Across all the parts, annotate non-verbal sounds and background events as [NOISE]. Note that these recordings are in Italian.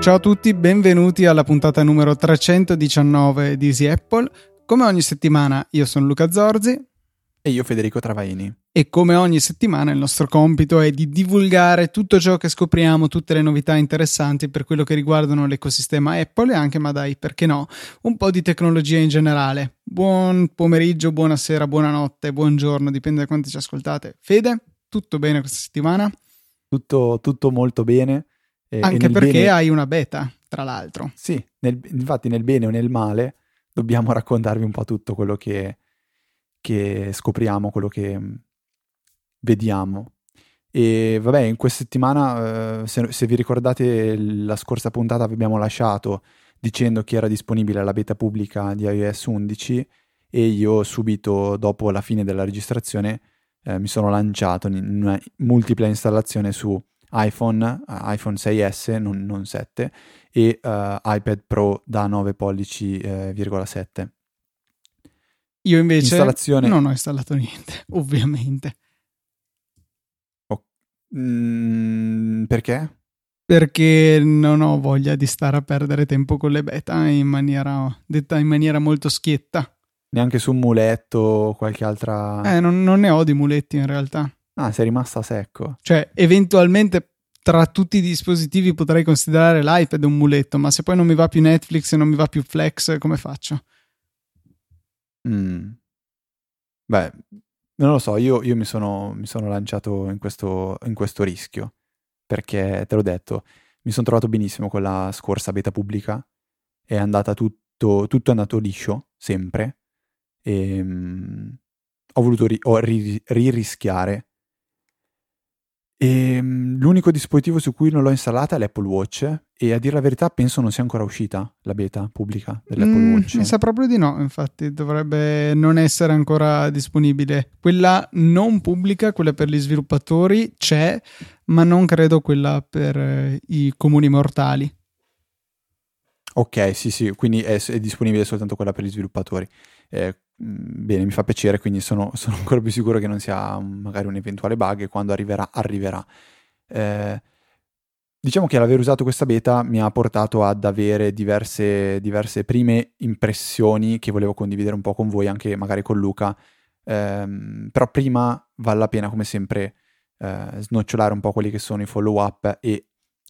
Ciao a tutti, benvenuti alla puntata numero 319 di Easy Apple. Come ogni settimana io sono Luca Zorzi e io Federico Travaini. E come ogni settimana il nostro compito è di divulgare tutto ciò che scopriamo, tutte le novità interessanti per quello che riguardano l'ecosistema Apple e anche, ma dai, perché no, un po' di tecnologia in generale. Buon pomeriggio, buonasera, buonanotte, buongiorno, dipende da quanto ci ascoltate. Fede, tutto bene questa settimana? Tutto, tutto molto bene. Eh, Anche perché bene... hai una beta, tra l'altro. Sì, nel, infatti nel bene o nel male dobbiamo [LAUGHS] raccontarvi un po' tutto quello che, che scopriamo, quello che mm, vediamo. E vabbè, in questa settimana, eh, se, se, vi ricordate, la scorsa puntata vi abbiamo lasciato dicendo che era disponibile la beta pubblica di iOS 11 e io subito dopo la fine della registrazione eh, mi sono lanciato in una multipla installazione su iPhone, uh, iPhone 6S, non, non 7, e uh, iPad Pro da 9 pollici,7. Eh, Io invece non ho installato niente, [LAUGHS] ovviamente. Oh. Mm, perché? Perché non ho voglia di stare a perdere tempo con le beta in maniera, detta in maniera molto schietta. Neanche su un muletto o qualche altra... Eh, non, non ne ho di muletti in realtà. Ah, sei rimasta secco. Cioè, eventualmente tra tutti i dispositivi potrei considerare l'iPad un muletto, ma se poi non mi va più Netflix e non mi va più Flex, come faccio? Mm. Beh, non lo so, io, io mi, sono, mi, sono, lanciato in questo, in questo, rischio, perché te l'ho detto, mi sono trovato benissimo con la scorsa beta pubblica, è andata tutto, tutto è andato liscio, sempre, e um, ho voluto ri- ho ri- ririschiare e ehm, l'unico dispositivo su cui non l'ho installata è l'Apple Watch e a dire la verità penso non sia ancora uscita la beta pubblica dell'Apple mm, Watch. Mi sa proprio di no, infatti dovrebbe non essere ancora disponibile. Quella non pubblica, quella per gli sviluppatori c'è, ma non credo quella per eh, i comuni mortali. Ok, sì, sì, quindi è, è disponibile soltanto quella per gli sviluppatori. Eh, bene, mi fa piacere, quindi sono, [LAUGHS] sono, ancora più sicuro che non sia magari un eventuale bug e quando arriverà, arriverà. Eh, diciamo che l'aver usato questa beta mi ha portato ad avere diverse, diverse, prime impressioni che volevo condividere un po' con voi, anche magari con Luca. Eh, però prima vale la pena, come sempre, eh, snocciolare un po' quelli che sono i follow up e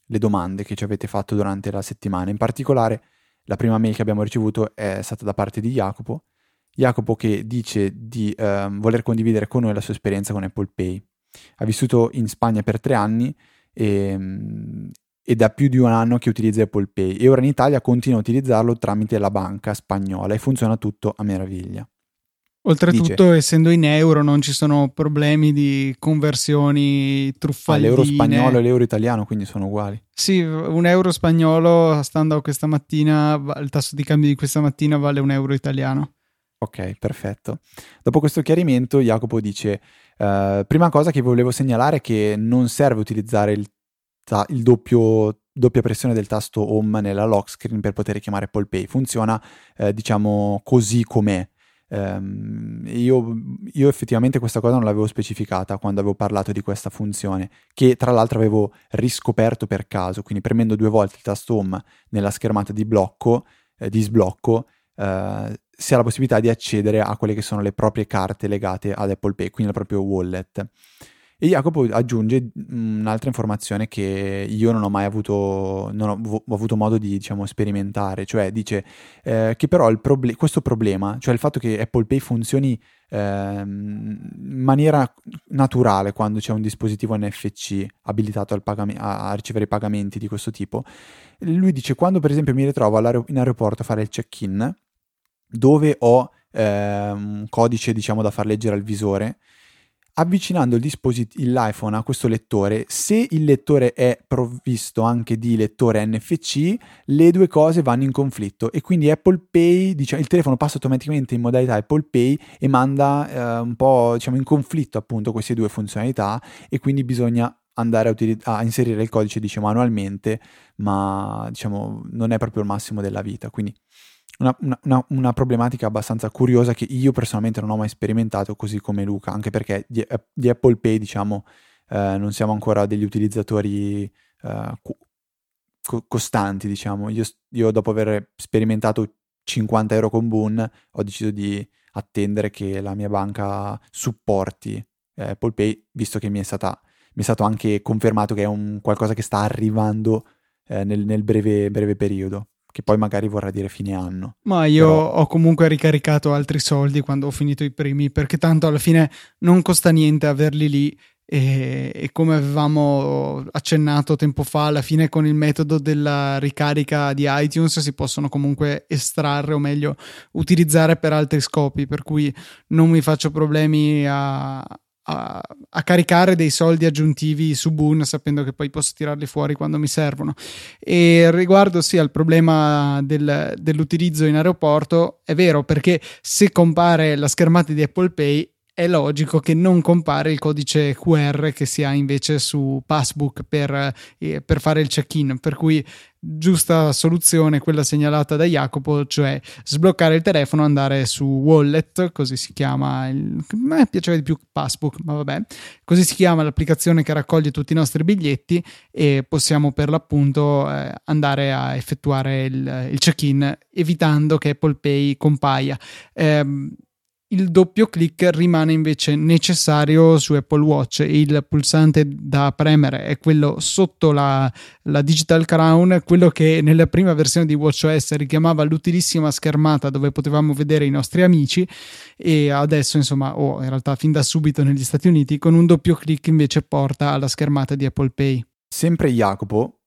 le domande che ci avete fatto durante la settimana. In particolare, la prima mail che abbiamo ricevuto è stata da parte di Jacopo Jacopo che dice di eh, voler condividere con noi la sua esperienza con Apple Pay. Ha vissuto in Spagna per tre anni e, ehm, ed da più di un anno che utilizza Apple Pay e ora in Italia continua a utilizzarlo tramite la banca spagnola e funziona tutto a meraviglia. Oltretutto, Dice, essendo in euro, non ci sono problemi di conversioni truffaldine. l'euro spagnolo e l'euro italiano, quindi sono uguali. Sì, un euro spagnolo, stando questa mattina, il tasso di cambio di questa mattina vale un euro italiano. Ok, perfetto. Dopo questo chiarimento, Jacopo dice: uh, Prima cosa che volevo segnalare è che non serve utilizzare il, ta- il doppio, doppia pressione del tasto home nella lock screen per poter chiamare Apple Pay. Funziona, eh, diciamo, così com'è. Um, io, io, effettivamente questa cosa non l'avevo specificata quando avevo parlato di questa funzione, che tra l'altro avevo riscoperto per caso, quindi premendo due volte il tasto home nella schermata di blocco, eh, di sblocco, eh, si ha la possibilità di accedere a quelle che sono le proprie carte legate ad Apple Pay, quindi al proprio wallet. E Jacopo aggiunge un'altra informazione che io non ho mai avuto, non ho, ho avuto modo di diciamo, sperimentare, cioè dice eh, che però proble- questo problema, cioè il fatto che Apple Pay funzioni eh, in maniera naturale quando c'è un dispositivo NFC abilitato pagam- a ricevere pagamenti di questo tipo, lui dice quando per esempio mi ritrovo in aeroporto a fare il check-in, dove ho eh, un codice diciamo da far leggere al visore avvicinando il disposit- l'iPhone a questo lettore, se il lettore è provvisto anche di lettore NFC, le due cose vanno in conflitto e quindi Apple Pay, diciamo, il telefono passa automaticamente in modalità Apple Pay e manda eh, un po' diciamo, in conflitto appunto queste due funzionalità e quindi bisogna andare a, utili- a inserire il codice dice, manualmente, ma diciamo non è proprio il massimo della vita, quindi una, una, una, problematica abbastanza curiosa che io personalmente non ho mai sperimentato, così come Luca, anche perché di, eh, di Apple Pay, diciamo, eh, non siamo ancora degli utilizzatori eh, co- costanti, diciamo. Io, io, dopo aver sperimentato 50 euro con Boon ho deciso di attendere che la mia banca supporti eh, Apple Pay, visto che mi è, stata, mi è stato anche confermato che è un qualcosa che sta arrivando eh, nel, nel breve, breve periodo che poi magari vorrà dire fine anno. Ma io Però... ho comunque ricaricato altri soldi quando ho finito i primi, perché tanto alla fine non costa niente averli lì e, e, come avevamo accennato tempo fa, alla fine con il metodo della ricarica di iTunes si possono comunque estrarre o meglio utilizzare per altri scopi, per cui non mi faccio problemi a, a, caricare dei soldi aggiuntivi su Boon sapendo che poi posso tirarli fuori quando mi servono. E riguardo sì al problema del, dell'utilizzo in aeroporto, è vero perché se compare la schermata di Apple Pay è logico che non compare il codice QR che si ha invece su Passbook per, eh, per fare il check-in. Per cui giusta soluzione quella segnalata da Jacopo, cioè sbloccare il telefono, andare su Wallet, così si chiama, il, a me piaceva di più Passbook, ma vabbè, così si chiama l'applicazione che raccoglie tutti i nostri biglietti e possiamo per l'appunto eh, andare a effettuare il, il, check-in evitando che Apple Pay compaia. Eh, il doppio clic rimane invece necessario su Apple Watch e il pulsante da premere è quello sotto la, la Digital Crown, quello che nella prima versione di WatchOS richiamava l'utilissima schermata dove potevamo vedere i nostri amici e adesso insomma, o oh, in realtà fin da subito negli Stati Uniti, con un doppio clic invece porta alla schermata di Apple Pay. Sempre Jacopo,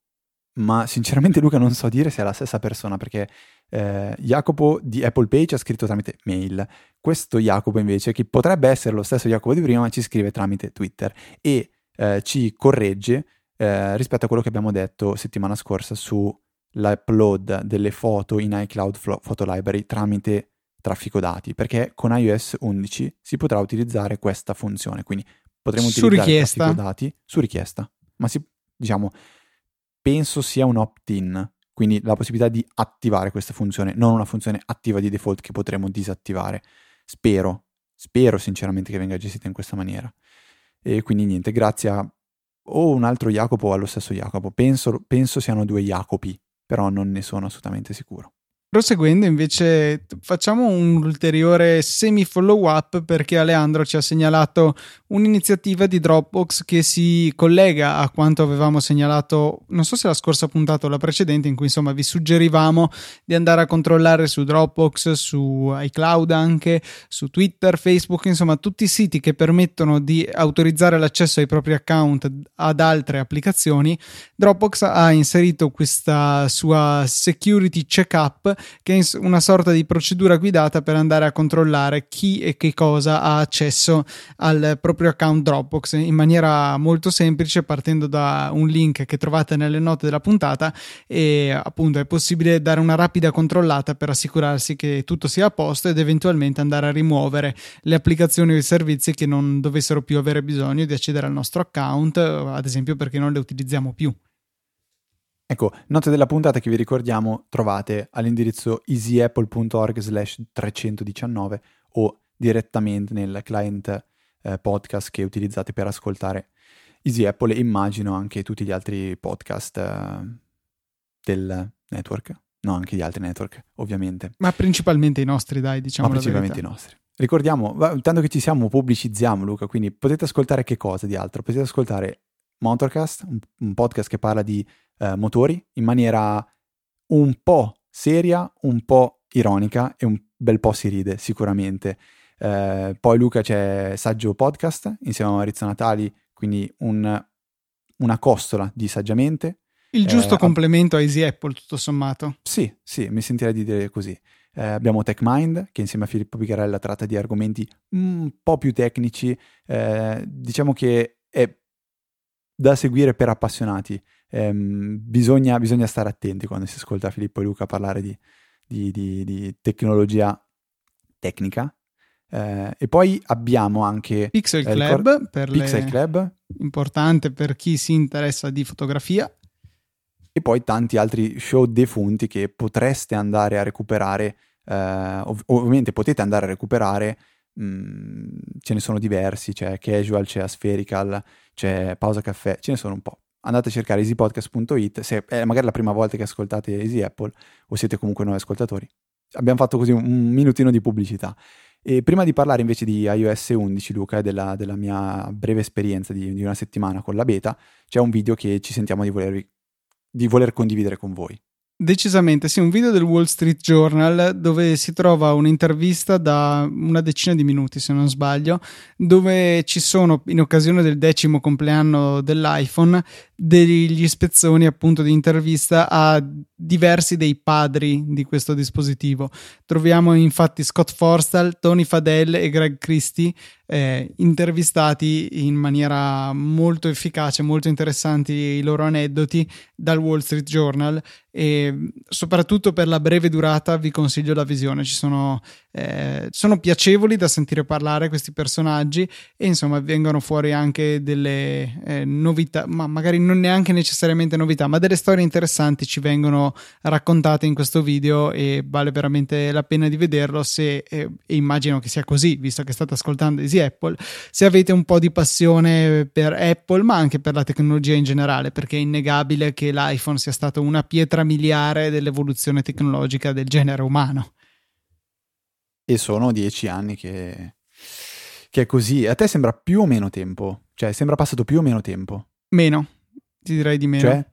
ma sinceramente Luca non so dire se è la stessa persona perché eh, Jacopo di Apple Pay ci ha scritto tramite mail. Questo Jacopo invece, che potrebbe essere lo stesso Jacopo di prima, ci scrive tramite Twitter e eh, ci corregge eh, rispetto a quello che abbiamo detto settimana scorsa sull'upload delle foto in iCloud Photo Library tramite traffico dati, perché con iOS 11 si potrà utilizzare questa funzione, quindi potremo su utilizzare richiesta. traffico dati su richiesta, ma si, diciamo, penso sia un opt-in, quindi la possibilità di attivare questa funzione, non una funzione attiva di default che potremo disattivare. Spero, spero sinceramente che venga gestita in questa maniera. E quindi niente, grazie a o un altro Jacopo o allo stesso Jacopo. Penso, penso siano due Jacopi, però non ne sono assolutamente sicuro. Proseguendo invece facciamo un ulteriore semi follow up perché Aleandro ci ha segnalato un'iniziativa di Dropbox che si collega a quanto avevamo segnalato, non so se la scorsa puntata o la precedente, in cui insomma vi suggerivamo di andare a controllare su Dropbox, su iCloud anche, su Twitter, Facebook, insomma tutti i siti che permettono di autorizzare l'accesso ai propri account ad altre applicazioni. Dropbox ha inserito questa sua security checkup che è una sorta di procedura guidata per andare a controllare chi e che cosa ha accesso al proprio account Dropbox in maniera molto semplice partendo da un link che trovate nelle note della puntata e appunto è possibile dare una rapida controllata per assicurarsi che tutto sia a posto ed eventualmente andare a rimuovere le applicazioni o i servizi che non dovessero più avere bisogno di accedere al nostro account ad esempio perché non le utilizziamo più. Ecco, note della puntata che vi ricordiamo trovate all'indirizzo easyapple.org slash 319 o direttamente nel client eh, podcast che utilizzate per ascoltare Easy Apple e immagino anche tutti gli altri podcast eh, del network. No, anche gli altri network, ovviamente. Ma principalmente i nostri, dai, diciamo. Ma principalmente i nostri. Ricordiamo, tanto che ci siamo, pubblicizziamo Luca, quindi potete ascoltare che cosa di altro? Potete ascoltare Motorcast, un, un podcast che parla di eh, motori in maniera un po' seria, un po' ironica e un bel po' si ride sicuramente. Eh, poi Luca c'è Saggio Podcast insieme a Maurizio Natali, quindi un, una costola di saggiamente. Il giusto eh, complemento a Easy Apple, tutto sommato. Sì, sì, mi sentirei di dire così. Eh, abbiamo TechMind, che insieme a Filippo Picarella tratta di argomenti un po' più tecnici. Eh, diciamo che è da seguire per appassionati ehm, bisogna, bisogna, stare attenti quando si ascolta Filippo e Luca parlare di, di, di, di tecnologia tecnica. Eh, e poi abbiamo anche Pixel eh, Club, cor- per Pixel Club, importante per chi si interessa di fotografia. E poi tanti altri show defunti che potreste andare a recuperare. Eh, ov- ovviamente potete andare a recuperare Mm, ce ne sono diversi, c'è Casual, c'è Aspherical, c'è Pausa Caffè, ce ne sono un po'. Andate a cercare easypodcast.it, se è magari la prima volta che ascoltate Easy Apple o siete comunque nuovi ascoltatori. Abbiamo fatto così un, minutino di pubblicità. E prima di parlare invece di iOS 11, Luca, e della, della mia breve esperienza di, di, una settimana con la beta, c'è un video che ci sentiamo di, volervi, di voler condividere con voi. Decisamente, sì, un video del Wall Street Journal dove si trova un'intervista da una decina di minuti, se non sbaglio, dove ci sono, in occasione del decimo compleanno dell'iPhone, degli spezzoni appunto di intervista a diversi dei padri di questo dispositivo. Troviamo infatti Scott Forstall, Tony Fadell e Greg Christie eh, intervistati in maniera molto efficace, molto interessanti i loro aneddoti dal Wall Street Journal. E soprattutto per la breve durata vi consiglio la visione, ci sono, eh, sono piacevoli da sentire parlare questi personaggi e insomma vengono fuori anche delle eh, novità, ma magari non neanche necessariamente novità, ma delle storie interessanti ci vengono raccontate in questo video e vale veramente la pena di vederlo se, eh, e immagino che sia così, visto che state ascoltando Easy Apple, se avete un po' di passione per Apple, ma anche per la tecnologia in generale, perché è innegabile che l'iPhone sia stato una pietra miliare dell'evoluzione tecnologica del genere umano. E sono dieci anni che, che è così. A te sembra più o meno tempo? Cioè, sembra passato più o meno tempo? Meno, ti direi di meno. Cioè?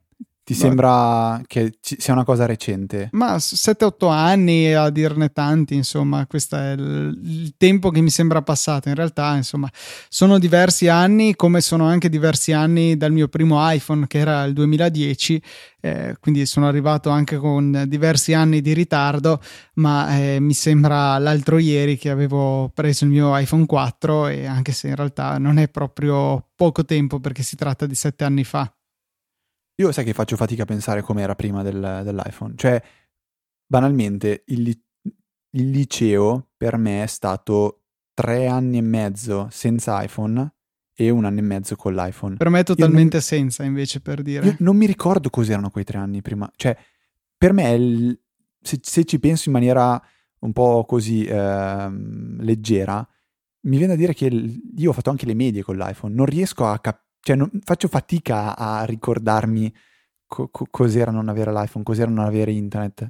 Ti sembra che sia una cosa recente? Ma 7-8 anni a dirne tanti, insomma, questo è il, il, tempo che mi sembra passato. In realtà, insomma, sono diversi anni, come sono anche diversi anni dal mio primo iPhone, che era il 2010. Eh, quindi sono arrivato anche con diversi anni di ritardo, ma eh, mi sembra l'altro ieri che avevo preso il mio iPhone 4 e anche se in realtà non è proprio poco tempo perché si tratta di 7 anni fa. Io sai che faccio fatica a pensare com'era prima del, dell'iPhone. Cioè, banalmente, il, il, liceo per me è stato tre anni e mezzo senza iPhone e un anno e mezzo con l'iPhone. Per me è totalmente non, senza, invece, per dire. Io non mi ricordo cos'erano quei tre anni prima. Cioè, per me, il, se, se, ci penso in maniera un po' così eh, leggera, mi viene da dire che io ho fatto anche le medie con l'iPhone. Non riesco a capire cioè non, faccio fatica a ricordarmi co- co- cos'era non avere l'iPhone, cos'era non avere internet.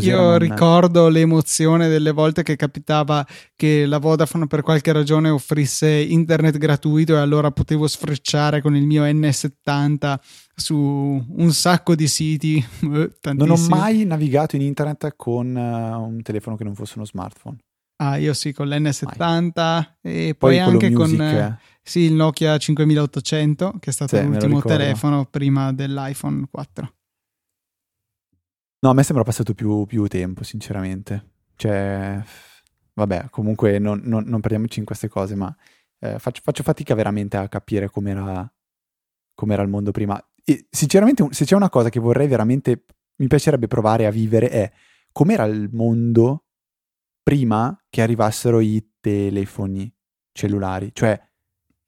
Io non... ricordo l'emozione delle volte che capitava che la Vodafone per qualche ragione offrisse internet gratuito e allora potevo sfrecciare con il mio N70 su un sacco di siti. [LAUGHS] non ho mai navigato in internet con uh, un telefono che non fosse uno smartphone. Ah, io sì, con l'N70 mai. e poi, poi anche con... Eh, sì, il Nokia 5800, che è stato sì, l'ultimo telefono prima dell'iPhone 4. No, a me sembra passato più, più tempo, sinceramente. Cioè, vabbè, comunque non, non, non perdiamoci in queste cose, ma eh, faccio, faccio, fatica veramente a capire com'era, com'era il mondo prima. E sinceramente, se c'è una cosa che vorrei veramente, mi piacerebbe provare a vivere è com'era il mondo prima che arrivassero i telefoni cellulari. Cioè,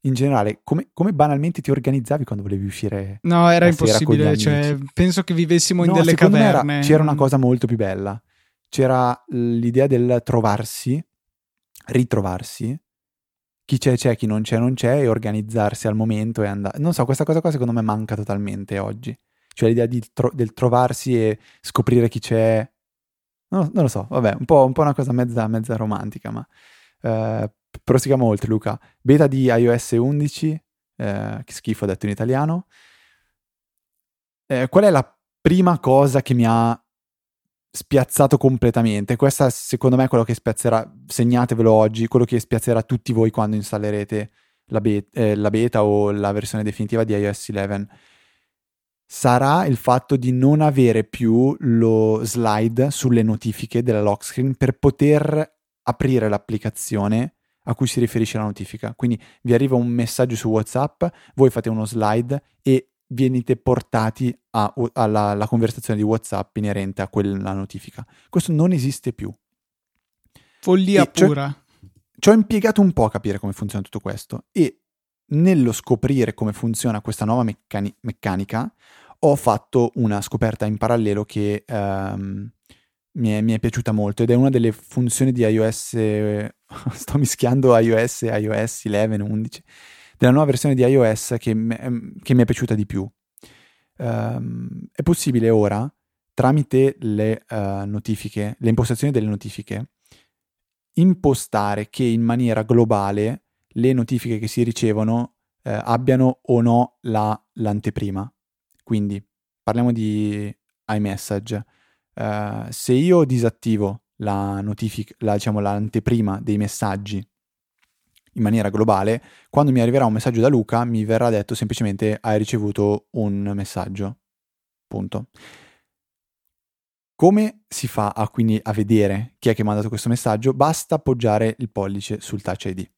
in generale, come, come, banalmente ti organizzavi quando volevi uscire? No, era impossibile. Cioè, penso che vivessimo in no, delle caverne. Era, c'era una cosa molto più bella. C'era l'idea del trovarsi, ritrovarsi, chi c'è c'è, chi non c'è non c'è, e organizzarsi al momento e andare. Non so, questa cosa qua secondo me manca totalmente oggi. Cioè l'idea tro- del trovarsi e scoprire chi c'è. No, non lo so, vabbè, un po', un po', una cosa mezza, mezza romantica, ma eh, proseguiamo oltre Luca. Beta di iOS 11, eh, che schifo detto in italiano. Eh, qual è la prima cosa che mi ha spiazzato completamente? Questa secondo me è quello che spiazzerà, segnatevelo oggi, quello che spiazzerà tutti voi quando installerete la, be- eh, la beta o la versione definitiva di iOS 11 sarà il fatto di non avere più lo slide sulle notifiche della lock screen per poter aprire l'applicazione a cui si riferisce la notifica. Quindi vi arriva un messaggio su WhatsApp, voi fate uno slide e venite portati a, alla, alla conversazione di WhatsApp inerente a quella notifica. Questo non esiste più. Follia e pura. Ci ho impiegato un po' a capire come funziona tutto questo e nello scoprire come funziona questa nuova meccani- meccanica ho fatto una scoperta in parallelo che um, mi è, mi è, piaciuta molto ed è una delle funzioni di iOS, [LAUGHS] sto mischiando iOS iOS 11, 11, della nuova versione di iOS che, che mi è piaciuta di più. Um, è possibile ora, tramite le uh, notifiche, le impostazioni delle notifiche, impostare che in maniera globale le notifiche che si ricevono uh, abbiano o no la, l'anteprima. Quindi parliamo di iMessage. Uh, se io disattivo la notifica, la, diciamo, l'anteprima dei messaggi in maniera globale, quando mi arriverà un messaggio da Luca mi verrà detto semplicemente hai ricevuto un messaggio. Punto. Come si fa a, quindi a vedere chi è che ha mandato questo messaggio? Basta appoggiare il pollice sul Touch ID.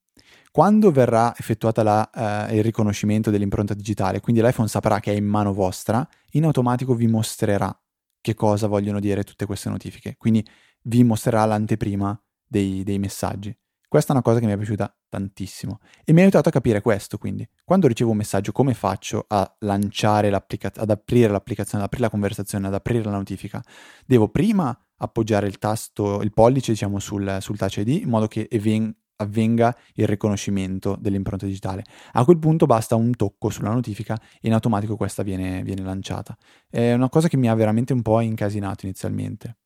Quando verrà effettuato uh, il riconoscimento dell'impronta digitale, quindi l'iPhone saprà che è in mano vostra, in automatico vi mostrerà che cosa vogliono dire tutte queste notifiche. Quindi vi mostrerà l'anteprima dei, dei messaggi. Questa è una cosa che mi è piaciuta tantissimo e mi ha aiutato a capire questo, quindi quando ricevo un messaggio come faccio a lanciare l'applicazione, ad aprire l'applicazione, ad aprire la conversazione, ad aprire la notifica? Devo prima appoggiare il tasto, il pollice diciamo sul, sul touch ID in modo che even- avvenga il riconoscimento dell'impronta digitale. A quel punto basta un tocco sulla notifica e in automatico questa viene, viene lanciata. È una cosa che mi ha veramente un po' incasinato inizialmente.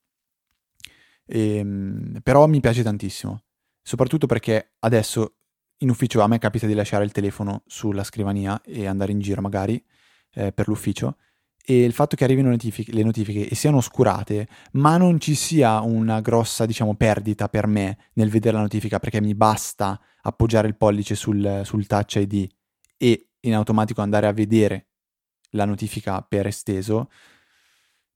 E, ehm, però mi piace tantissimo soprattutto perché adesso in ufficio a me capita di lasciare il telefono sulla scrivania e andare in giro magari eh, per l'ufficio e il fatto che arrivino notifiche, le notifiche e siano oscurate, ma non ci sia una grossa, diciamo, perdita per me nel vedere la notifica perché mi basta appoggiare il pollice sul, sul touch ID e in automatico andare a vedere la notifica per esteso,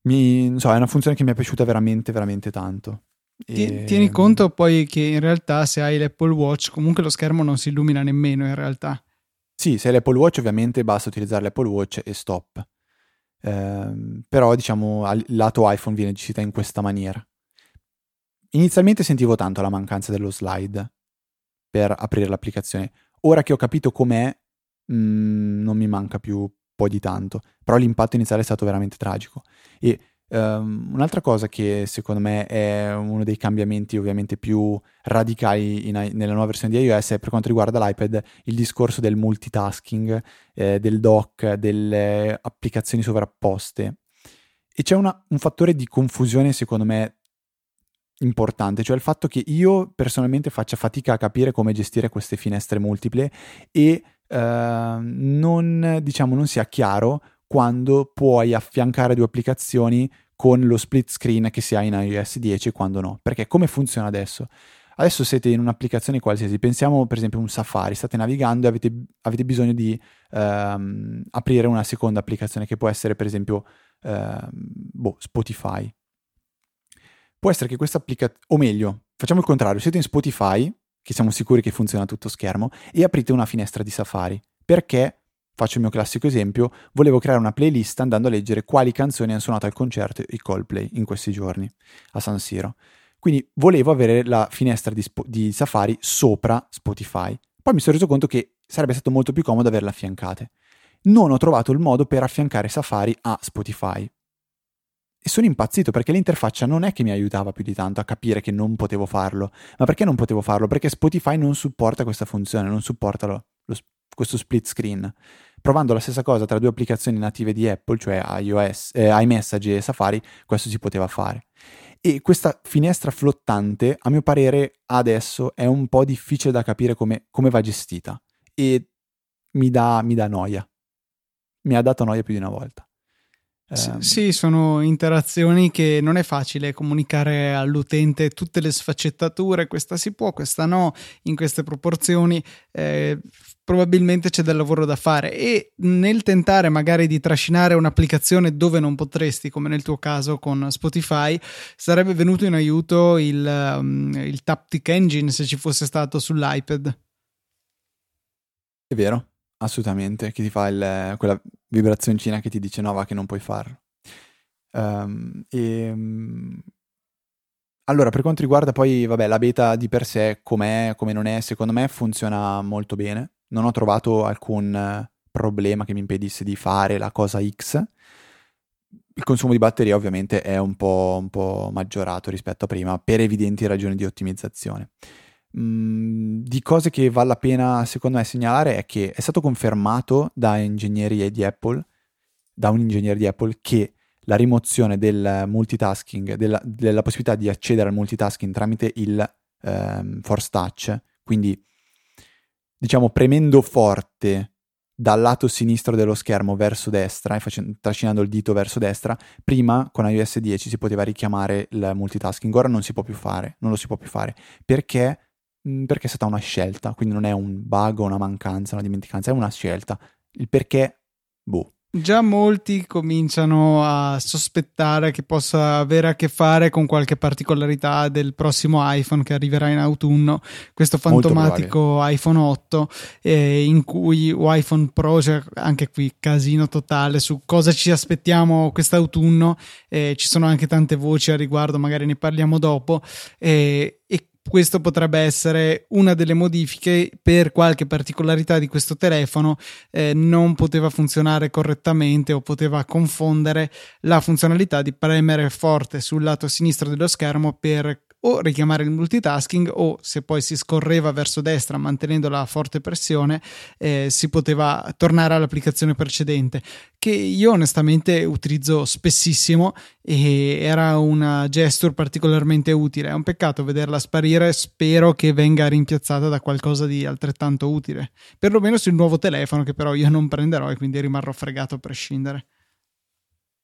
mi, so, è una funzione che mi è piaciuta veramente, veramente tanto. E... Tieni conto poi che in realtà se hai l'Apple Watch comunque lo schermo non si illumina nemmeno in realtà. Sì, se hai l'Apple Watch ovviamente basta utilizzare l'Apple Watch e stop. Eh, però diciamo il lato iPhone viene gestita in questa maniera. Inizialmente sentivo tanto la mancanza dello slide per aprire l'applicazione. Ora che ho capito com'è, mh, mm, non mi manca più poi di tanto. Però l'impatto iniziale è stato veramente tragico. E Um, un'altra cosa che secondo me è uno dei cambiamenti ovviamente più radicali in, nella nuova versione di iOS è per quanto riguarda l'iPad il discorso del multitasking, eh, del dock, delle applicazioni sovrapposte. E c'è una, un fattore di confusione secondo me importante, cioè il fatto che io personalmente faccia fatica a capire come gestire queste finestre multiple e uh, non, diciamo, non sia chiaro quando puoi affiancare due applicazioni con lo split screen che si ha in iOS 10 e quando no. Perché come funziona adesso? Adesso siete in un'applicazione qualsiasi, pensiamo per esempio a un Safari, state navigando e avete, avete bisogno di ehm, aprire una seconda applicazione che può essere per esempio ehm, boh, Spotify. Può essere che questa applicazione, o meglio, facciamo il contrario, siete in Spotify, che siamo sicuri che funziona a tutto schermo, e aprite una finestra di Safari. Perché Faccio il mio classico esempio, volevo creare una playlist andando a leggere quali canzoni hanno suonato al concerto i Coldplay in questi giorni a San Siro. Quindi volevo avere la finestra di, Sp- di Safari sopra Spotify. Poi mi sono reso conto che sarebbe stato molto più comodo averla affiancate. Non ho trovato il modo per affiancare Safari a Spotify. E sono impazzito perché l'interfaccia non è che mi aiutava più di tanto a capire che non potevo farlo. Ma perché non potevo farlo? Perché Spotify non supporta questa funzione, non supporta lo, lo, questo split screen provando la stessa cosa tra due applicazioni native di Apple, cioè iOS, eh, iMessage e Safari, questo si poteva fare. E questa finestra flottante, a mio parere, adesso è un po' difficile da capire come, come va gestita e mi dà, mi dà noia. Mi ha dato noia più di una volta. Sì, ehm. sì, sono interazioni che non è facile comunicare all'utente tutte le sfaccettature, questa si può, questa no, in queste proporzioni. Eh, probabilmente c'è del lavoro da fare e nel tentare magari di trascinare un'applicazione dove non potresti, come nel tuo caso con Spotify, sarebbe venuto in aiuto il, um, il Taptic Engine se ci fosse stato sull'iPad. È vero, assolutamente, che ti fa il, quella vibrazioncina che ti dice no, va che non puoi farlo. Um, e, um, allora, per quanto riguarda poi, vabbè, la beta di per sé, com'è, come non è, secondo me funziona molto bene non ho trovato alcun problema che mi impedisse di fare la cosa X. Il consumo di batteria ovviamente è un po', un po maggiorato rispetto a prima per evidenti ragioni di ottimizzazione. Di cose che vale la pena secondo me segnalare è che è stato confermato da ingegneri di Apple da un ingegnere di Apple che la rimozione del multitasking, della, della possibilità di accedere al multitasking tramite il ehm, Force Touch, quindi diciamo premendo forte dal lato sinistro dello schermo verso destra e facendo, trascinando il dito verso destra, prima con iOS 10 si poteva richiamare il multitasking, ora non si può più fare, non lo si può più fare, perché, perché è stata una scelta, quindi non è un bug o una mancanza, una dimenticanza, è una scelta. Il perché, boh, Già molti cominciano a sospettare che possa avere a che fare con qualche particolarità del prossimo iPhone che arriverà in autunno, questo fantomatico iPhone 8, eh, in cui o iPhone Pro, cioè anche qui casino totale su cosa ci aspettiamo quest'autunno, eh, ci sono anche tante voci a riguardo, magari ne parliamo dopo, eh, e questo potrebbe essere una delle modifiche per qualche particolarità di questo telefono eh, non poteva funzionare correttamente o poteva confondere la funzionalità di premere forte sul lato sinistro dello schermo per o richiamare il multitasking o se poi si scorreva verso destra mantenendo la forte pressione eh, si poteva tornare all'applicazione precedente che io onestamente utilizzo spessissimo e era una gesture particolarmente utile. È un peccato vederla sparire spero che venga rimpiazzata da qualcosa di altrettanto utile perlomeno sul nuovo telefono che però io non prenderò e quindi rimarrò fregato a prescindere.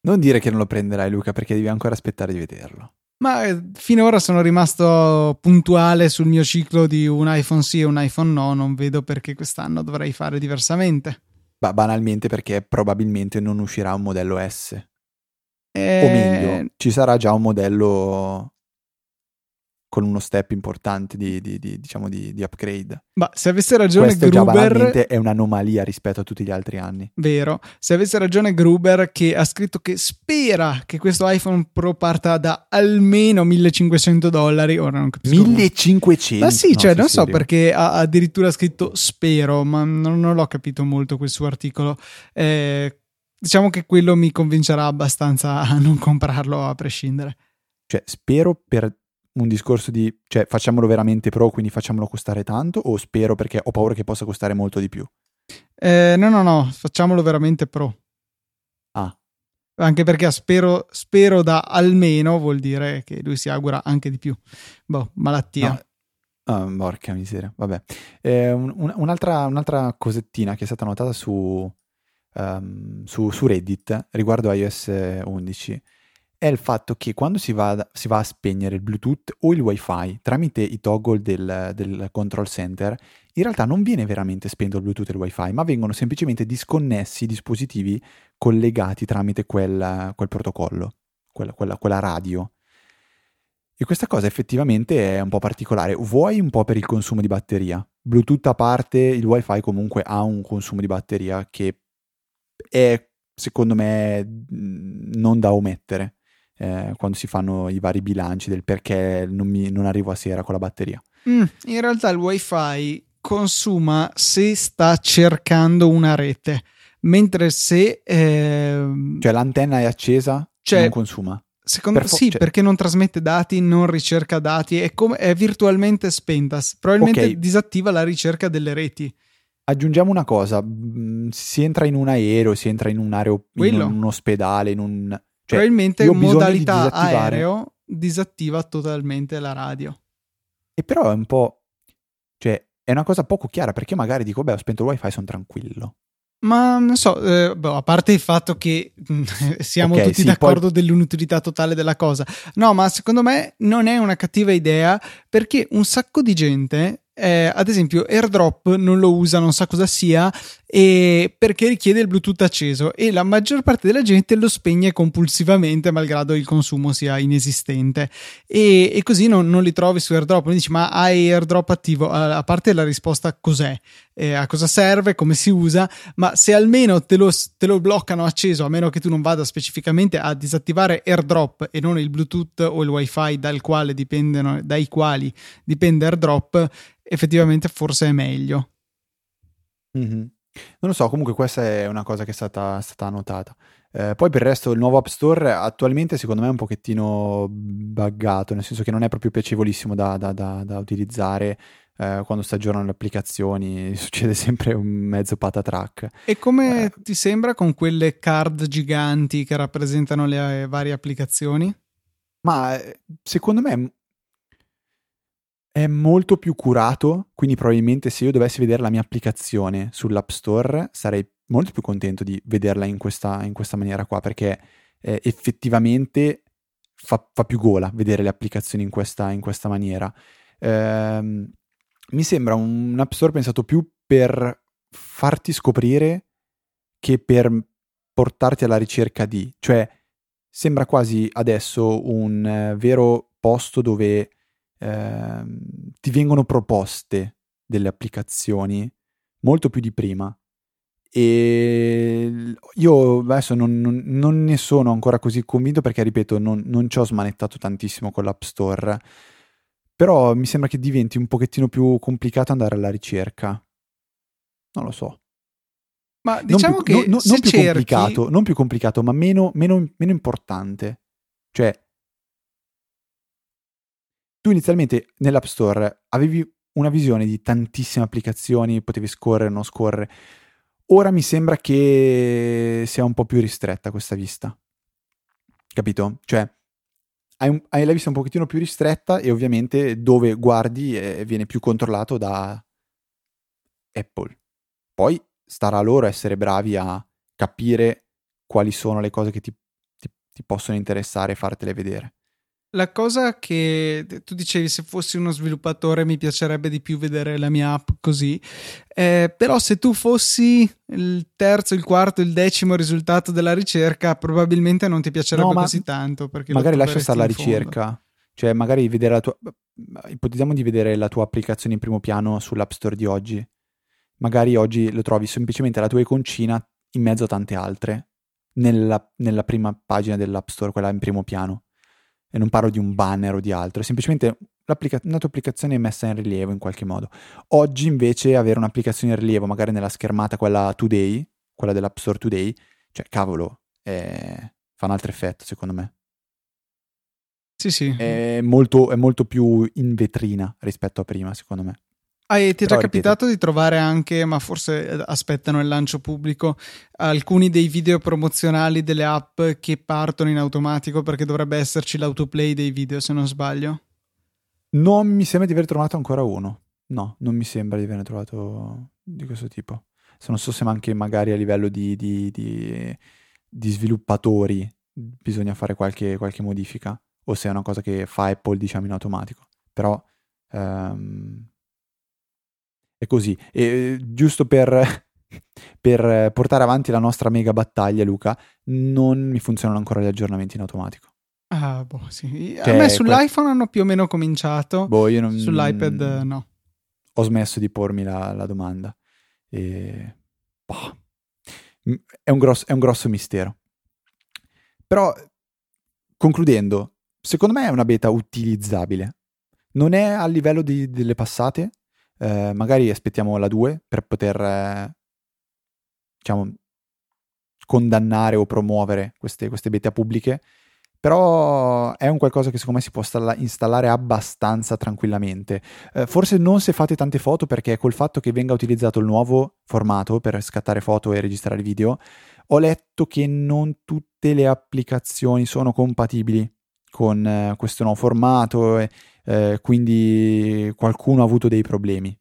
Non dire che non lo prenderai Luca perché devi ancora aspettare di vederlo ma eh, finora sono rimasto puntuale sul mio ciclo di un iPhone sì e un iPhone no, non vedo perché quest'anno dovrei fare diversamente. Bah, banalmente perché probabilmente non uscirà un modello S. E... O meglio, eh, ci sarà già un modello con uno step importante di, di, di, diciamo di, upgrade. Ma se avesse ragione Questo Gruber... Già è un'anomalia rispetto a tutti gli altri anni. Vero. Se avesse ragione Gruber che ha scritto che spera che questo iPhone Pro parta da almeno 1500 dollari, ora non capisco. 1500? Ma sì, no, cioè non so perché ha addirittura scritto spero, ma non, non l'ho capito molto quel suo articolo. Eh, diciamo che quello mi convincerà abbastanza a non comprarlo a prescindere. Cioè, spero per un discorso di, cioè, facciamolo veramente pro, quindi facciamolo costare tanto, o spero perché ho paura che possa costare molto di più? Eh, no, no, no, facciamolo veramente pro. Ah. Anche perché spero, spero da almeno vuol dire che lui si augura anche di più. Boh, malattia. No. Oh, porca miseria, vabbè. Eh, un, un'altra, un'altra, cosettina che è stata notata su, um, su, su Reddit riguardo iOS 11 è il fatto che quando si va, si va, a spegnere il Bluetooth o il WiFi tramite i toggle del, del, control center, in realtà non viene veramente spento il Bluetooth e il WiFi, ma vengono semplicemente disconnessi i dispositivi collegati tramite quel, quel protocollo, quella, quella, quella radio. E questa cosa effettivamente è un po' particolare. Vuoi un po' per il consumo di batteria. Bluetooth a parte, il WiFi comunque ha un consumo di batteria che è, secondo me, non da omettere eh, quando si fanno i vari bilanci del perché non, mi, non arrivo a sera con la batteria. Mm, in realtà il wifi consuma se sta cercando una rete, mentre se... Eh, cioè l'antenna è accesa, cioè, non consuma. Secondo me per fo- sì, cioè... perché non trasmette dati, non ricerca dati, è, come, è virtualmente spenta. Probabilmente okay. disattiva la ricerca delle reti. Aggiungiamo una cosa, mm, si entra in un aereo, si entra in un, aereo, in un ospedale, in un cioè, Probabilmente modalità aereo disattiva totalmente la radio. E però è un po'... Cioè, è una cosa poco chiara perché magari dico, beh, ho spento il wifi, sono tranquillo. Ma non so, eh, boh, a parte il fatto che [LAUGHS] siamo okay, tutti sì, d'accordo poi... dell'inutilità totale della cosa, no, ma secondo me non è una cattiva idea perché un sacco di gente eh, ad esempio AirDrop non lo usa, non sa cosa sia perché richiede il Bluetooth acceso e la maggior parte della gente lo spegne compulsivamente malgrado il consumo sia inesistente e, e così non, non, li trovi su AirDrop, non dici ma hai AirDrop attivo? A parte la risposta cos'è, eh, a cosa serve, come si usa, ma se almeno te lo, te lo bloccano acceso, a meno che tu non vada specificamente a disattivare AirDrop e non il Bluetooth o il WiFi dal quale dipendono, dai quali dipende AirDrop, effettivamente forse è meglio. Mm-hmm. Non lo so, comunque questa è una cosa che è stata, stata notata. Eh, poi per il resto il nuovo App Store attualmente secondo me è un pochettino buggato, nel senso che non è proprio piacevolissimo da, da, da, da utilizzare. Eh, quando si aggiornano le applicazioni [LAUGHS] succede sempre un mezzo patatrack. E come eh, ti sembra con quelle card giganti che rappresentano le varie applicazioni? Ma eh, secondo me è molto più curato, quindi probabilmente se io dovessi vedere la mia applicazione sull'App Store sarei molto più contento di vederla in questa, in questa maniera qua, perché eh, effettivamente fa, fa, più gola vedere le applicazioni in questa, in questa maniera. Eh, mi sembra un, App Store pensato più per farti scoprire che per portarti alla ricerca di, cioè sembra quasi adesso un uh, vero posto dove eh, ti vengono proposte delle applicazioni molto più di prima. E io adesso non, non, non ne sono ancora così convinto perché, ripeto, non, non ci ho smanettato tantissimo con l'App Store. Però mi sembra che diventi un pochettino più complicato andare alla ricerca. Non lo so. Ma diciamo non più, che no, non, più cerchi... complicato, non più complicato, ma meno, meno, meno importante. Cioè, tu inizialmente nell'App Store avevi una visione di tantissime applicazioni, potevi scorrere, non scorrere. Ora mi sembra che sia un po' più ristretta questa vista. Capito? Cioè, hai, un, hai la vista un pochettino più ristretta e ovviamente dove guardi eh, viene più controllato da Apple. Poi starà a loro essere bravi a capire quali sono le cose che ti, ti, ti possono interessare e fartele vedere. La cosa che tu dicevi, se fossi uno sviluppatore mi piacerebbe di più vedere la mia app così, eh, però se tu fossi il terzo, il quarto, il decimo risultato della ricerca, probabilmente non ti piacerebbe no, così tanto. magari lascia stare la ricerca, cioè magari vedere la tua... Ipotizziamo di vedere la tua applicazione in primo piano sull'App Store di oggi. Magari oggi lo trovi semplicemente la tua iconcina in mezzo a tante altre, nella, nella prima pagina dell'App Store, quella in primo piano e non parlo di un banner o di altro, è semplicemente una tua applicazione messa in rilievo in qualche modo. Oggi invece avere un'applicazione in rilievo, magari nella schermata quella Today, quella dell'App Store Today, cioè cavolo, è... fa un altro effetto secondo me. Sì, sì. È molto, è molto più in vetrina rispetto a prima, secondo me. Ah, e ti è già capitato di trovare anche, ma forse eh, aspettano il lancio pubblico, alcuni dei video promozionali delle app che partono in automatico perché dovrebbe esserci l'autoplay dei video, se non sbaglio? Non mi sembra di aver trovato ancora uno. No, non mi sembra di averne trovato di questo tipo. Se non so se anche magari a livello di, di, di, di sviluppatori bisogna fare qualche, qualche, modifica o se è una cosa che fa Apple diciamo in automatico. Però um, è così. E, giusto per, [LAUGHS] per portare avanti la nostra mega battaglia, Luca, non mi funzionano ancora gli aggiornamenti in automatico. Ah, boh, sì. Cioè, a me sull'iPhone que... hanno più o meno cominciato. Boh, io non... Sull'iPad no. Ho smesso di pormi la, la domanda. E... Boh. È, un grosso, è un grosso mistero. Però, concludendo, secondo me è una beta utilizzabile. Non è a livello di, delle passate, eh, magari aspettiamo la 2 per poter, eh, diciamo, condannare o promuovere queste, queste beta pubbliche, però è un qualcosa che secondo me si può stalla- installare abbastanza tranquillamente. Eh, forse non se fate tante foto perché col fatto che venga utilizzato il nuovo formato per scattare foto e registrare video, ho letto che non tutte le applicazioni sono compatibili con eh, questo nuovo formato e eh, quindi qualcuno ha avuto dei problemi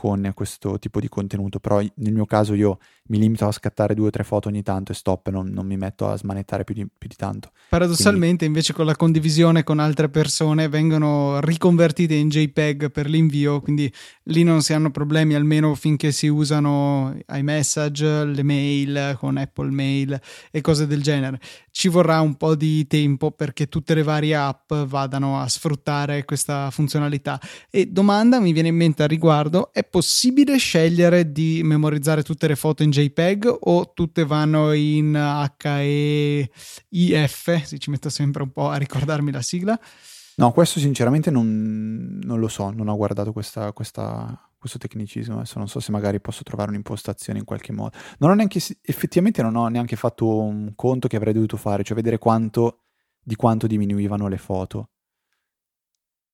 con questo tipo di contenuto, però nel mio caso io mi limito a scattare due o tre foto ogni tanto e stop, non, non mi metto a smanettare più di, più di tanto. Paradossalmente Quindi... invece con la condivisione con altre persone vengono riconvertite in JPEG per l'invio, quindi lì non si hanno problemi almeno finché si usano iMessage, le mail con Apple Mail e cose del genere. Ci vorrà un po' di tempo perché tutte le varie app vadano a sfruttare questa funzionalità. E domanda mi viene in mente al riguardo, è possibile scegliere di memorizzare tutte le foto in JPEG o tutte vanno in HEIF? Si ci metto sempre un po' a ricordarmi la sigla. No, questo sinceramente non, non lo so, non ho guardato questa, questa, questo tecnicismo. Adesso non so se magari posso trovare un'impostazione in qualche modo. Non ho neanche, effettivamente non ho neanche fatto un conto che avrei dovuto fare, cioè vedere quanto, di quanto diminuivano le foto.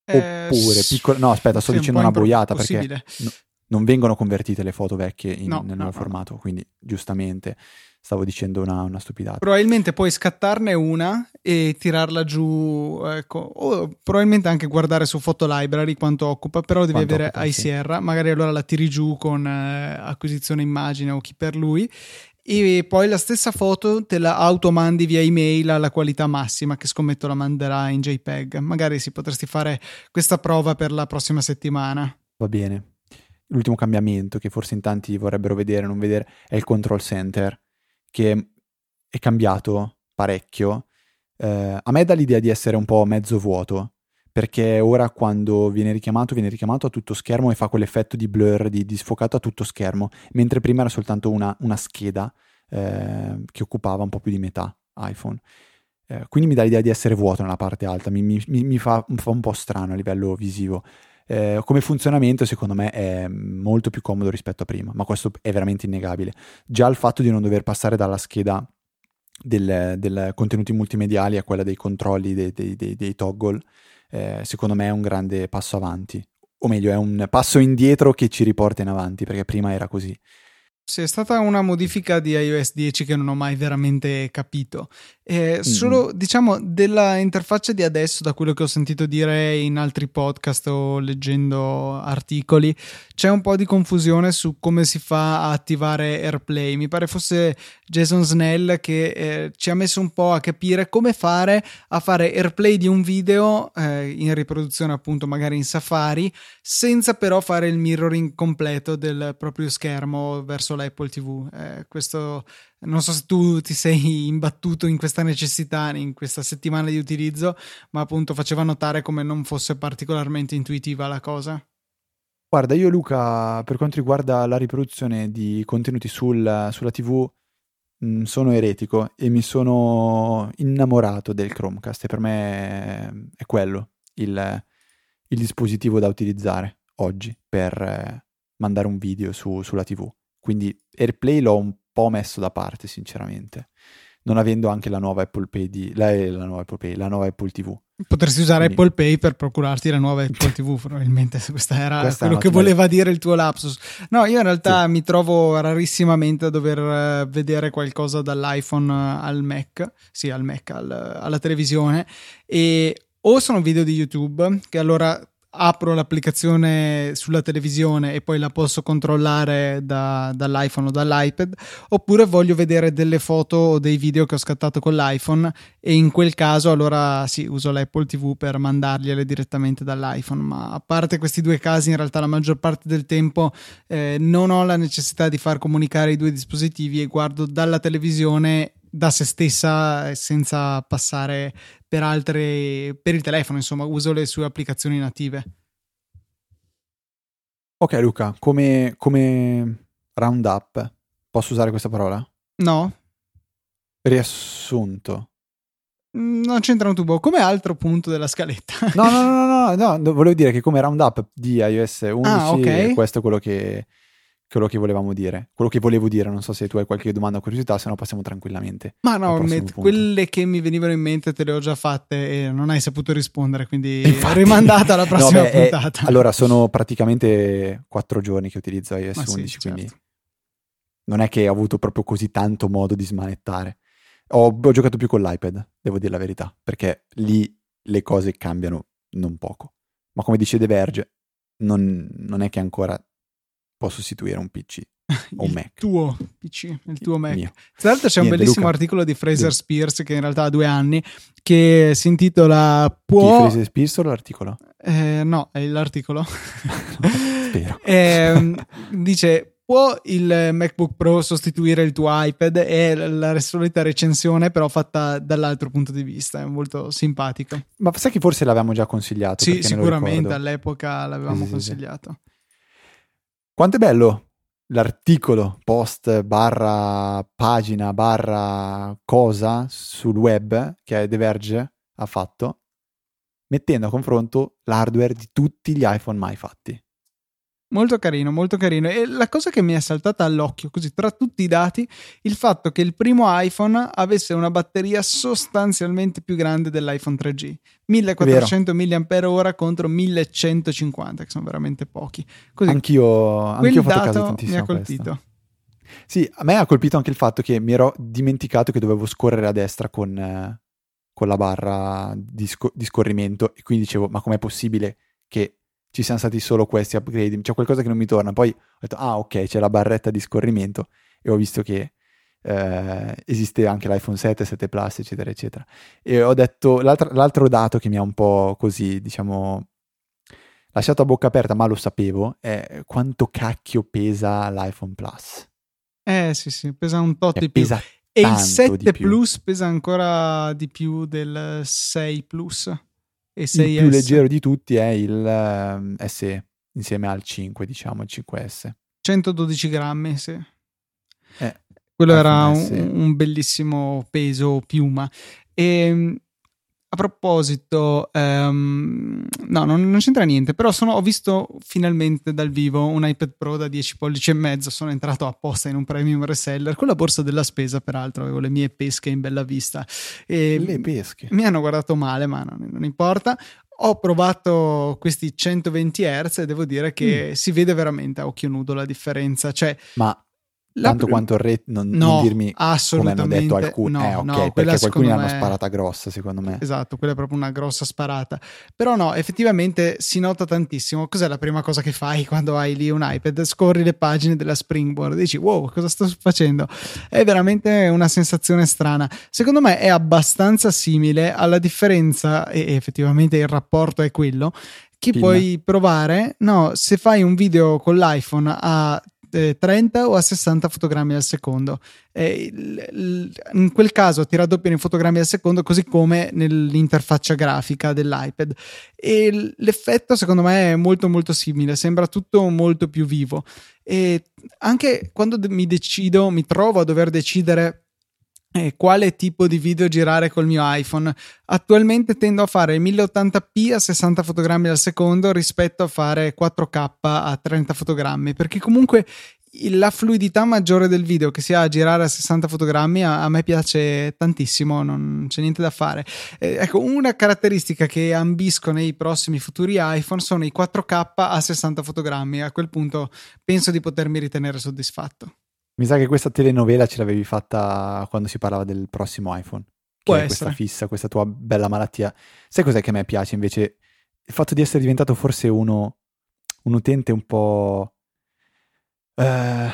Eh, Oppure, piccole, no aspetta, sto dicendo un una boiata perché no, non vengono convertite le foto vecchie in, no, nel nuovo formato, quindi giustamente stavo dicendo una, una, stupidata. Probabilmente puoi scattarne una e tirarla giù, ecco, o probabilmente anche guardare su Photo Library quanto occupa, però devi quanto avere occupa, iSierra, sì. magari allora la tiri giù con eh, acquisizione immagine o chi per lui e poi la stessa foto te la automandi via email alla qualità massima che scommetto la manderà in JPEG. Magari si potresti fare questa prova per la prossima settimana. Va bene. L'ultimo cambiamento che forse in tanti vorrebbero vedere, non vedere, è il control center che è cambiato parecchio. Eh, a me dà l'idea di essere un po' mezzo vuoto, perché ora quando viene richiamato, viene richiamato a tutto schermo e fa quell'effetto di blur, di, di sfocato a tutto schermo, mentre prima era soltanto una, una scheda eh, che occupava un po' più di metà iPhone. Eh, quindi mi dà l'idea di essere vuoto nella parte alta, mi, mi, mi fa, fa, un po' strano a livello visivo. Eh, come funzionamento secondo me è molto più comodo rispetto a prima, ma questo è veramente innegabile. Già il fatto di non dover passare dalla scheda del contenuti multimediali a quella dei controlli dei, dei, dei, dei toggle, eh, secondo me è un grande passo avanti, o meglio è un passo indietro che ci riporta in avanti, perché prima era così. Sì, è stata una modifica di iOS 10 che non ho mai veramente capito. Eh, solo, mm. diciamo, della interfaccia di adesso, da quello che ho sentito dire in altri podcast o leggendo articoli, c'è un po' di confusione su come si fa a attivare AirPlay. Mi pare fosse Jason Snell che eh, ci ha messo un po' a capire come fare a fare AirPlay di un video eh, in riproduzione, appunto, magari in Safari, senza però fare il mirroring completo del proprio schermo verso l'Apple TV. Eh, questo non so se tu ti sei imbattuto in questa necessità in questa settimana di utilizzo, ma appunto faceva notare come non fosse particolarmente intuitiva la cosa. Guarda, io Luca, per quanto riguarda la riproduzione di contenuti sul, sulla TV, mh, mm, sono eretico e mi sono innamorato del Chromecast e per me è quello il, il dispositivo da utilizzare oggi per eh, mandare un video su, sulla TV. Quindi AirPlay l'ho un po' messo da parte, sinceramente. Non avendo anche la nuova Apple Pay, di, la, eh, la nuova Apple Pay, la nuova Apple TV. Potresti usare Quindi... Apple Pay per procurarti la nuova Apple TV, probabilmente. Questa era Questa quello che voleva dire il tuo lapsus. No, io in realtà sì. mi trovo rarissimamente a dover eh, vedere qualcosa dall'iPhone al Mac, sì, al Mac, al, alla televisione. E o sono video di YouTube, che allora apro l'applicazione sulla televisione e poi la posso controllare da, dall'iPhone o dall'iPad, oppure voglio vedere delle foto o dei video che ho scattato con l'iPhone e in quel caso allora sì, uso l'Apple TV per mandargliele direttamente dall'iPhone, ma a parte questi due casi in realtà la maggior parte del tempo eh, non ho la necessità di far comunicare i due dispositivi e guardo dalla televisione da se stessa senza passare per altre per il telefono, insomma, uso le sue applicazioni native. Ok Luca, come, come roundup, posso usare questa parola? No. Riassunto. Mm, non c'entra un tubo. Come altro punto della scaletta? no, no, no, no, no, no, [LAUGHS] volevo dire che come roundup di iOS 11 ah, okay. questo è quello che, quello che volevamo dire, quello che volevo dire. Non so se tu hai qualche domanda o curiosità, se no passiamo tranquillamente. Ma no, met- quelle che mi venivano in mente te le ho già fatte e non hai saputo rispondere, quindi Infatti... rimandata alla [LAUGHS] prossima no, beh, puntata. È, allora, sono praticamente quattro giorni che utilizzo iOS Ma 11, sì, quindi certo. non è che ho avuto proprio così tanto modo di smanettare. Ho, ho giocato più con l'iPad, devo dire la verità, perché lì le cose cambiano non poco. Ma come dice The Verge, non, non è che ancora può sostituire un PC [LAUGHS] o un Mac. Il tuo PC, il tuo Mac. Mio. Tra l'altro c'è Niente, un bellissimo Luca. articolo di Fraser sì. Spears che in realtà ha due anni che si intitola Può... Di Fraser Spears o l'articolo? Eh, no, è l'articolo. [LAUGHS] Spero. eh, [LAUGHS] dice può il MacBook Pro sostituire il tuo iPad? È la solita recensione, però fatta dall'altro punto di vista, è molto simpatica. Ma sai che forse l'avevamo già consigliato? Sì, sicuramente all'epoca l'avevamo sì, consigliato. Sì, quanto è bello l'articolo, post, barra pagina, barra cosa sul web che The Verge ha fatto, mettendo a confronto l'hardware di tutti gli iPhone mai fatti. Molto carino, molto carino. E la cosa che mi è saltata all'occhio, così tra tutti i dati, il fatto che il primo iPhone avesse una batteria sostanzialmente più grande dell'iPhone 3G. 1400 mAh contro 1150, che sono veramente pochi. Così, anch'io, anch'io ho fatto caso tantissimo. Mi ha colpito. Questo. Sì, a me ha colpito anche il fatto che mi ero dimenticato che dovevo scorrere a destra con, eh, con la barra di, sc- di scorrimento e quindi dicevo, ma com'è possibile che ci siano stati solo questi upgrade, c'è qualcosa che non mi torna. Poi ho detto, ah ok, c'è la barretta di scorrimento e ho visto che eh, esiste anche l'iPhone 7, 7 Plus, eccetera, eccetera. E ho detto, l'altro, dato che mi ha un po' così, diciamo, lasciato a bocca aperta, ma lo sapevo, è quanto cacchio pesa l'iPhone Plus. Eh sì, sì, pesa un tot di più. E il 7 Plus pesa ancora di più del 6 Plus. E 6S. Il più leggero di tutti è il ehm, SE, insieme al 5, diciamo, il 5S. 112 grammi, sì. Eh, Quello era un, un, bellissimo peso piuma. E ehm, a proposito, um, no, non, non, c'entra niente, però sono, ho visto finalmente dal vivo un iPad Pro da 10 pollici e mezzo, sono entrato apposta in un premium reseller con la borsa della spesa, peraltro avevo le mie pesche in bella vista. E le pesche? Mi hanno guardato male, ma non, non importa. Ho provato questi 120 Hz e devo dire che mm. si vede veramente a occhio nudo la differenza. Cioè, ma la... Tanto quanto re, non, no, non dirmi come hanno detto alcuni. No, eh, ok, no, perché qualcuno l'hanno sparata grossa, secondo me. Esatto, quella è proprio una grossa sparata. Però no, effettivamente si nota tantissimo. Cos'è la prima cosa che fai quando hai lì un iPad? Scorri le pagine della Springboard e dici, wow, cosa sto facendo? È veramente una sensazione strana. Secondo me è abbastanza simile alla differenza, e effettivamente il rapporto è quello, che Film. puoi provare, no, se fai un video con l'iPhone a 30 o a 60 fotogrammi al secondo. Eh, in quel caso ti raddoppiano i fotogrammi al secondo, così come nell'interfaccia grafica dell'iPad. E l'effetto, secondo me, è molto, molto simile. Sembra tutto molto più vivo. E anche quando mi decido, mi trovo a dover decidere eh, quale tipo di video girare col mio iPhone. Attualmente tendo a fare 1080p a 60 fotogrammi al secondo rispetto a fare 4K a 30 fotogrammi, perché comunque la fluidità maggiore del video che si ha a girare a 60 fotogrammi a, a me piace tantissimo, non c'è niente da fare. Eh, ecco, una caratteristica che ambisco nei prossimi futuri iPhone sono i 4K a 60 fotogrammi. A quel punto penso di potermi ritenere soddisfatto. Mi sa che questa telenovela ce l'avevi fatta quando si parlava del prossimo iPhone. Può essere. questa fissa, questa tua bella malattia. Sai cos'è che a me piace invece? Il fatto di essere diventato forse uno, un utente un po'... Eh,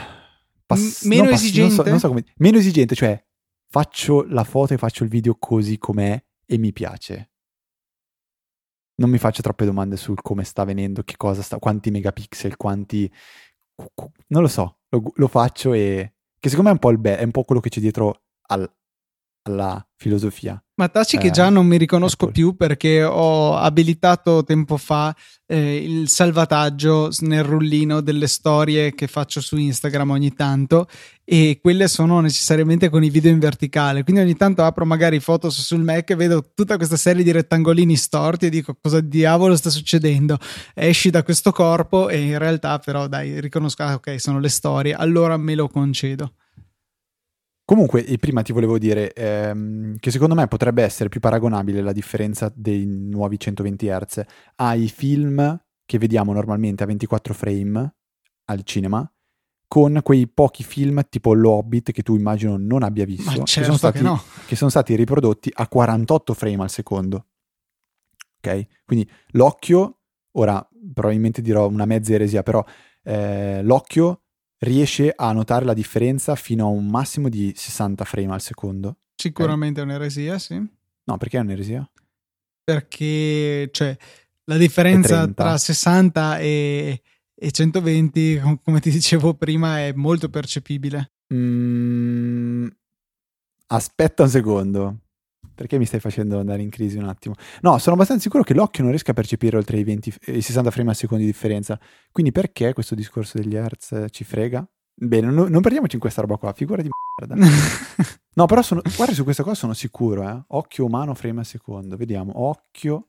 pass- meno pass- esigente? Non so, non so come... Meno esigente, cioè faccio la foto e faccio il video così com'è e mi piace. Non mi faccio troppe domande sul come sta venendo, che cosa sta, quanti megapixel, quanti... Non lo so, lo, lo faccio e... Che secondo me è un po', il be- è un po quello che c'è dietro al, alla filosofia. Ma taci che eh, già non mi riconosco più perché ho abilitato tempo fa eh, il salvataggio nel rullino delle storie che faccio su Instagram ogni tanto e quelle sono necessariamente con i video in verticale. Quindi ogni tanto apro magari foto sul Mac e vedo tutta questa serie di rettangolini storti e dico cosa diavolo sta succedendo. Esci da questo corpo e in realtà però dai riconosco ah, ok sono le storie, allora me lo concedo. Comunque, prima ti volevo dire ehm, che secondo me potrebbe essere più paragonabile la differenza dei nuovi 120 Hz ai film che vediamo normalmente a 24 frame al cinema con quei pochi film tipo L'Hobbit che tu immagino non abbia visto, certo che, sono stati, che, no. che sono stati riprodotti a 48 frame al secondo. Ok? Quindi l'occhio, ora probabilmente dirò una mezza eresia, però eh, l'occhio riesce a notare la differenza fino a un massimo di 60 frame al secondo. Sicuramente okay. è un'eresia, sì. No, perché è un'eresia? Perché, cioè, la differenza tra 60 e, e, 120, come ti dicevo prima, è molto percepibile. Mm, aspetta un secondo. Perché mi stai facendo andare in crisi un attimo? No, sono abbastanza sicuro che l'occhio non riesca a percepire oltre i, 20, i 60 frame al secondo di differenza. Quindi perché questo discorso degli hertz ci frega? Bene, no, non perdiamoci in questa roba qua, figura di merda. [LAUGHS] no, però sono, guarda su questa cosa sono sicuro, eh. Occhio umano frame al secondo. Vediamo, occhio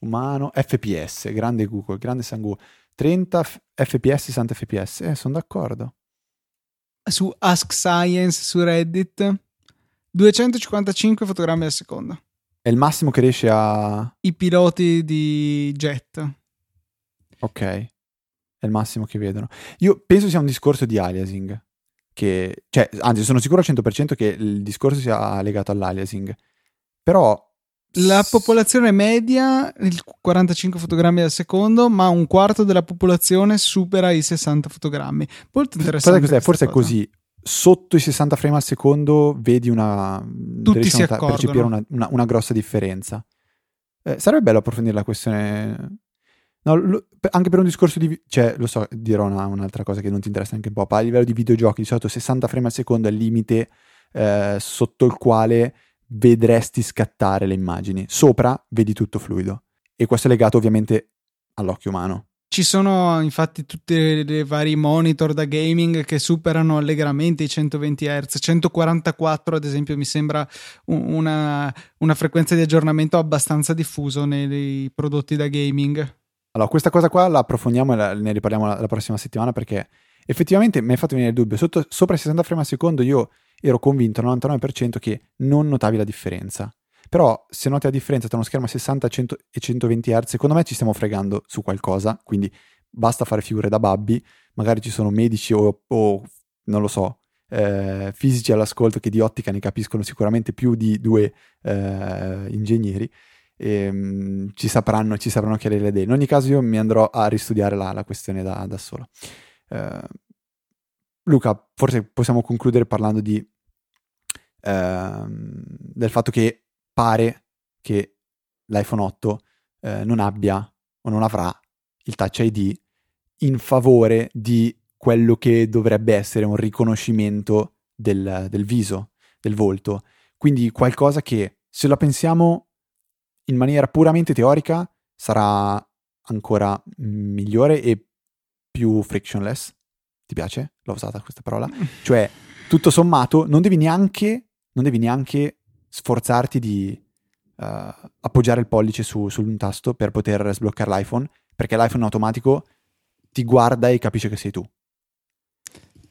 umano FPS, grande Google, grande San Google. 30 fps, 60 fps, eh, sono d'accordo. Su Ask Science, su Reddit, 255 fotogrammi al secondo. È il massimo che riesce a... I piloti di jet. Ok, è il massimo che vedono. Io penso sia un discorso di aliasing. Che, cioè, anzi, sono sicuro al 100% che il discorso sia legato all'aliasing. Però la popolazione media il 45 fotogrammi al secondo, ma un quarto della popolazione supera i 60 fotogrammi. Molto interessante. Forse cosa. è così. Sotto i 60 frame al secondo vedi una. Tutti si accorgono. percepire una, una, una grossa differenza. Eh, sarebbe bello approfondire la questione. No, lo, anche per un discorso di. Cioè, lo so, dirò una, un'altra cosa che non ti interessa neanche un po'. A livello di videogiochi, di solito 60 frame al secondo è il limite eh, sotto il quale vedresti scattare le immagini. Sopra vedi tutto fluido. E questo è legato ovviamente all'occhio umano. Ci sono infatti tutti i vari monitor da gaming che superano allegramente i 120 Hz. 144 ad esempio mi sembra una, una frequenza di aggiornamento abbastanza diffuso nei prodotti da gaming. Allora, questa cosa qua la approfondiamo e la, ne riparliamo la, la, prossima settimana perché effettivamente mi hai fatto venire il dubbio. Sotto, sopra i 60 frame al secondo io ero convinto al 99% che non notavi la differenza. Però se noti la differenza tra uno schermo a 60 e 120 Hz, secondo me ci stiamo fregando su qualcosa, quindi basta fare figure da babbi, magari ci sono medici o, o non lo so, eh, fisici all'ascolto che di ottica ne capiscono sicuramente più di due eh, ingegneri e um, ci, sapranno, ci sapranno chiarire le idee. In ogni caso io mi andrò a ristudiare la, la questione da, da solo. Uh, Luca, forse possiamo concludere parlando di ehm, del fatto che pare che l'iPhone 8 eh, non abbia o non avrà il Touch ID in favore di quello che dovrebbe essere un riconoscimento del, del viso, del volto. Quindi qualcosa che, se la pensiamo in maniera puramente teorica, sarà ancora migliore e più frictionless. Ti piace? L'ho usata questa parola. Cioè, tutto sommato, non devi neanche non devi neanche sforzarti di uh, appoggiare il pollice su, su, un tasto per poter sbloccare l'iPhone, perché l'iPhone automatico ti guarda e capisce che sei tu.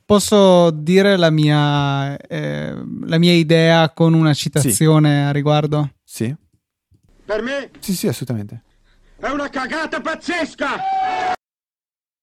Posso dire la mia, eh, la mia idea con una citazione sì. a riguardo? Sì. Per me? Sì, sì, assolutamente. È una cagata pazzesca!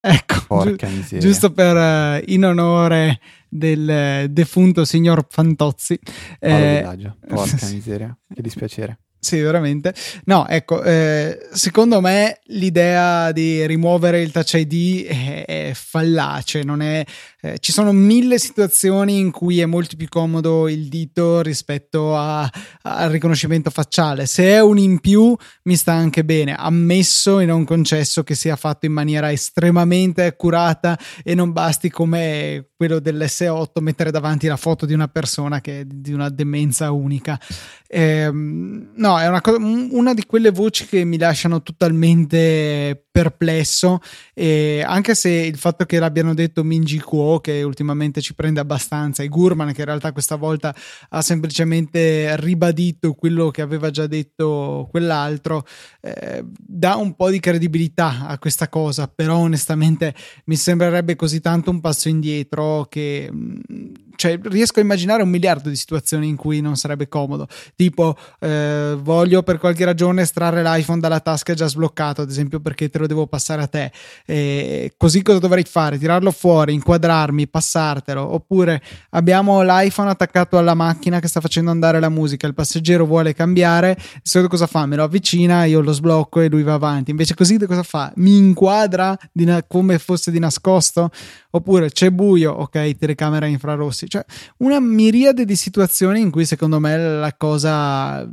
Ecco, Porca gi- giusto per uh, in onore del defunto signor Fantozzi. Eh, Porca [LAUGHS] miseria, che dispiacere. Sì, veramente. No, ecco, eh, secondo me l'idea di rimuovere il Touch ID è, è fallace, non è, eh, ci sono mille situazioni in cui è molto più comodo il dito rispetto a, al riconoscimento facciale. Se è un in più mi sta anche bene, ammesso e non concesso che sia fatto in maniera estremamente accurata e non basti come quello dell'S8 mettere davanti la foto di una persona che è di una demenza unica. Eh, no, è una, co- una di quelle voci che mi lasciano totalmente perplesso e anche se il fatto che l'abbiano detto Minji Kuo che ultimamente ci prende abbastanza e Gurman che in realtà questa volta ha semplicemente ribadito quello che aveva già detto quell'altro eh, dà un po' di credibilità a questa cosa però onestamente mi sembrerebbe così tanto un passo indietro che mm, cioè, riesco a immaginare un miliardo di situazioni in cui non sarebbe comodo. Tipo, eh, voglio per qualche ragione estrarre l'iPhone dalla tasca già sbloccato, ad esempio, perché te lo devo passare a te. E così cosa dovrei fare? Tirarlo fuori, inquadrarmi, passartelo. Oppure abbiamo l'iPhone attaccato alla macchina che sta facendo andare la musica, il passeggero vuole cambiare, di solito cosa fa? Me lo avvicina, io lo sblocco e lui va avanti. Invece così cosa fa? Mi inquadra na- come fosse di nascosto? Oppure c'è buio, ok, telecamera infrarossi cioè, una miriade di situazioni in cui secondo me la cosa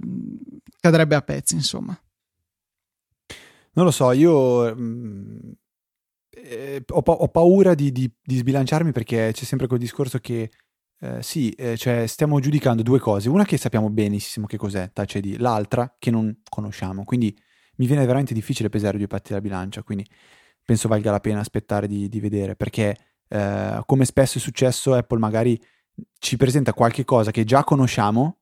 cadrebbe a pezzi, insomma. Non lo so, io mm, eh, ho, pa- ho, paura di, di, di, sbilanciarmi perché c'è sempre quel discorso che eh, sì, eh, cioè stiamo giudicando due cose, una che sappiamo benissimo che cos'è ID, l'altra che non conosciamo, quindi mi viene veramente difficile pesare due patti della bilancia, quindi penso valga la pena aspettare di, di vedere perché eh, come spesso è successo, Apple magari ci presenta qualche cosa che già conosciamo,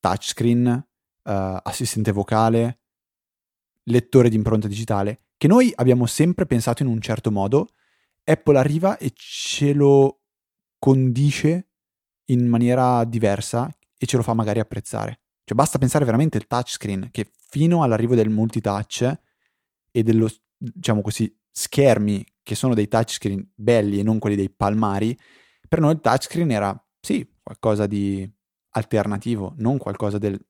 touchscreen, uh, assistente vocale, lettore di impronta digitale, che noi abbiamo sempre pensato in un certo modo, Apple arriva e ce lo condisce in maniera diversa e ce lo fa magari apprezzare. Cioè basta pensare veramente al touchscreen che fino all'arrivo del multitouch e dello, diciamo così, schermi che sono dei touchscreen belli e non quelli dei palmari, per noi il touchscreen era sì, qualcosa di alternativo, non qualcosa del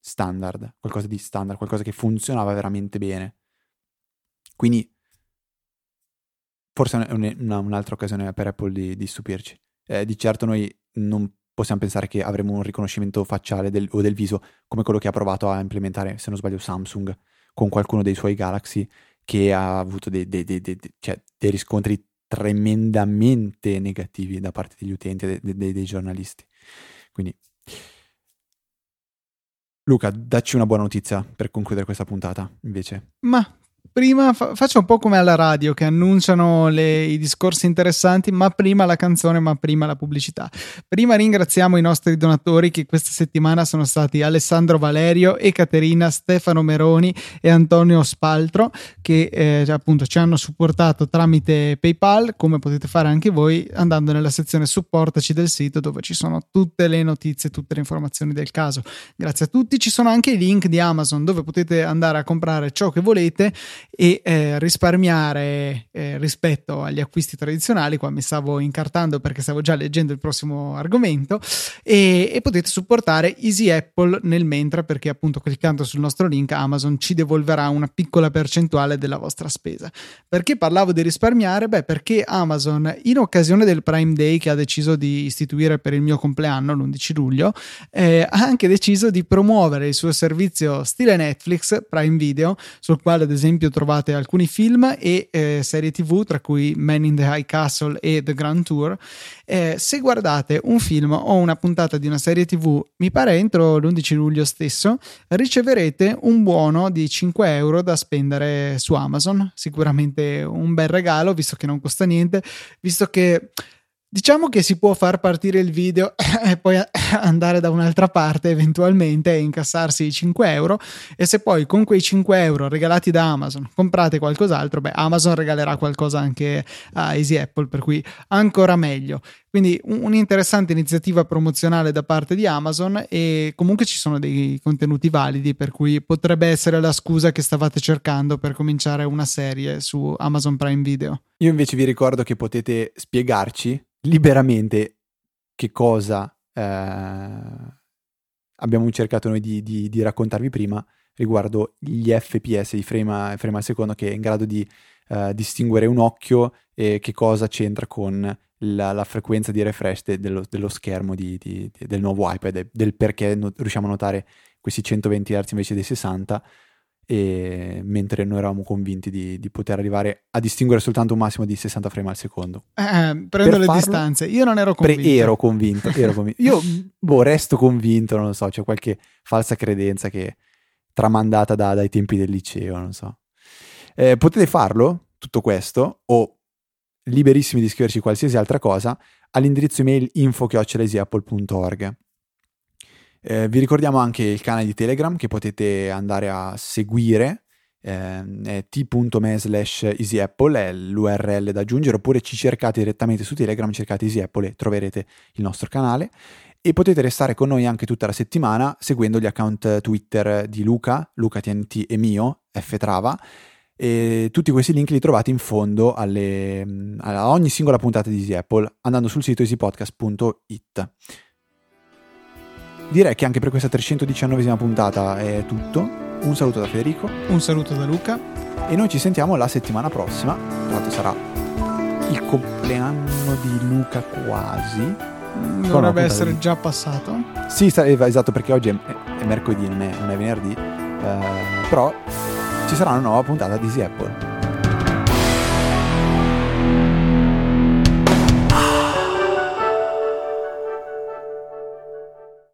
standard, qualcosa di standard, qualcosa che funzionava veramente bene. Quindi forse è una, un'altra occasione per Apple di, di stupirci. Eh, di certo noi non possiamo pensare che avremo un riconoscimento facciale del, o del viso come quello che ha provato a implementare, se non sbaglio, Samsung con qualcuno dei suoi Galaxy che ha avuto dei, dei, dei, cioè, dei riscontri tremendamente negativi da parte degli utenti e dei giornalisti. Quindi, Luca, dacci una buona notizia per concludere questa puntata, invece. Ma prima fa- faccio un po' come alla radio che annunciano le, i discorsi interessanti, ma prima la canzone, ma prima la pubblicità. Prima ringraziamo i nostri donatori che questa settimana sono stati Alessandro Valerio, Caterina, Stefano Meroni e Antonio Spaltro che eh, appunto ci hanno supportato tramite PayPal, come potete fare anche voi andando nella sezione supportaci del sito dove ci sono tutte le notizie, tutte le informazioni del caso. Grazie a tutti, ci sono anche i link di Amazon dove potete andare a comprare ciò che volete e eh, risparmiare eh, rispetto agli acquisti tradizionali. Qua mi stavo incartando perché stavo già leggendo il prossimo argomento e, e potete supportare Easy Apple nel mentre perché appunto cliccando sul nostro link Amazon ci devolverà una piccola percentuale della vostra spesa. Perché parlavo di risparmiare? Beh, perché Amazon in occasione del Prime Day che ha deciso di istituire per il mio compleanno l'11 luglio eh, ha anche deciso di promuovere il suo servizio stile Netflix Prime Video sul quale ad esempio trovate alcuni film e eh, serie tv, tra cui Man in the High Castle e The Grand Tour. Eh, se guardate un film o una puntata di una serie tv, mi pare entro l'11 luglio stesso, riceverete un buono di 5 euro da spendere su Amazon. Sicuramente un bel regalo, visto che non costa niente, visto che Diciamo che si può far partire il video [LAUGHS] e poi andare da un'altra parte eventualmente e incassarsi i 5 euro e se poi con quei 5 euro regalati da Amazon comprate qualcos'altro, beh Amazon regalerà qualcosa anche a Easy Apple, per cui ancora meglio. Quindi un'interessante iniziativa promozionale da parte di Amazon e comunque ci sono dei contenuti validi per cui potrebbe essere la scusa che stavate cercando per cominciare una serie su Amazon Prime Video. Io invece vi ricordo che potete spiegarci liberamente che cosa eh, abbiamo cercato noi di, di, di, raccontarvi prima riguardo gli FPS, i frame, frame al secondo, che è in grado di eh, distinguere un occhio e che cosa c'entra con la, la frequenza di refresh de, dello, dello, schermo di, del nuovo iPad, del perché no, riusciamo a notare questi 120 Hz invece dei 60 e mentre noi eravamo convinti di, di, poter arrivare a distinguere soltanto un massimo di 60 frame al secondo. Eh, eh, prendo per le farlo, distanze, io non ero convinto. Pre- ero convinto, ero convinto. Io [LAUGHS] boh, resto convinto, non lo so, c'è qualche falsa credenza che tramandata da, dai tempi del liceo, non so. Eh, potete farlo, tutto questo, o liberissimi di scriverci qualsiasi altra cosa, all'indirizzo email info.apple.org. Eh, vi ricordiamo anche il canale di Telegram che potete andare a seguire, eh, è t.me slash easyapple, è l'URL da aggiungere, oppure ci cercate direttamente su Telegram, cercate easyapple e troverete il nostro canale. E potete restare con noi anche tutta la settimana seguendo gli account Twitter di Luca, LucaTNT e mio, Ftrava. E tutti questi link li trovate in fondo alle, a ogni singola puntata di Easy Apple andando sul sito easypodcast.it. Direi che anche per questa 319esima puntata è tutto. Un saluto da Federico. Un saluto da Luca. E noi ci sentiamo la settimana prossima. Tra l'altro sarà il compleanno di Luca quasi. Dovrebbe essere di... già passato. Sì, eh, esatto, perché oggi è, è mercoledì, non è, non è venerdì. Eh, però ci sarà una nuova puntata di Easy Apple.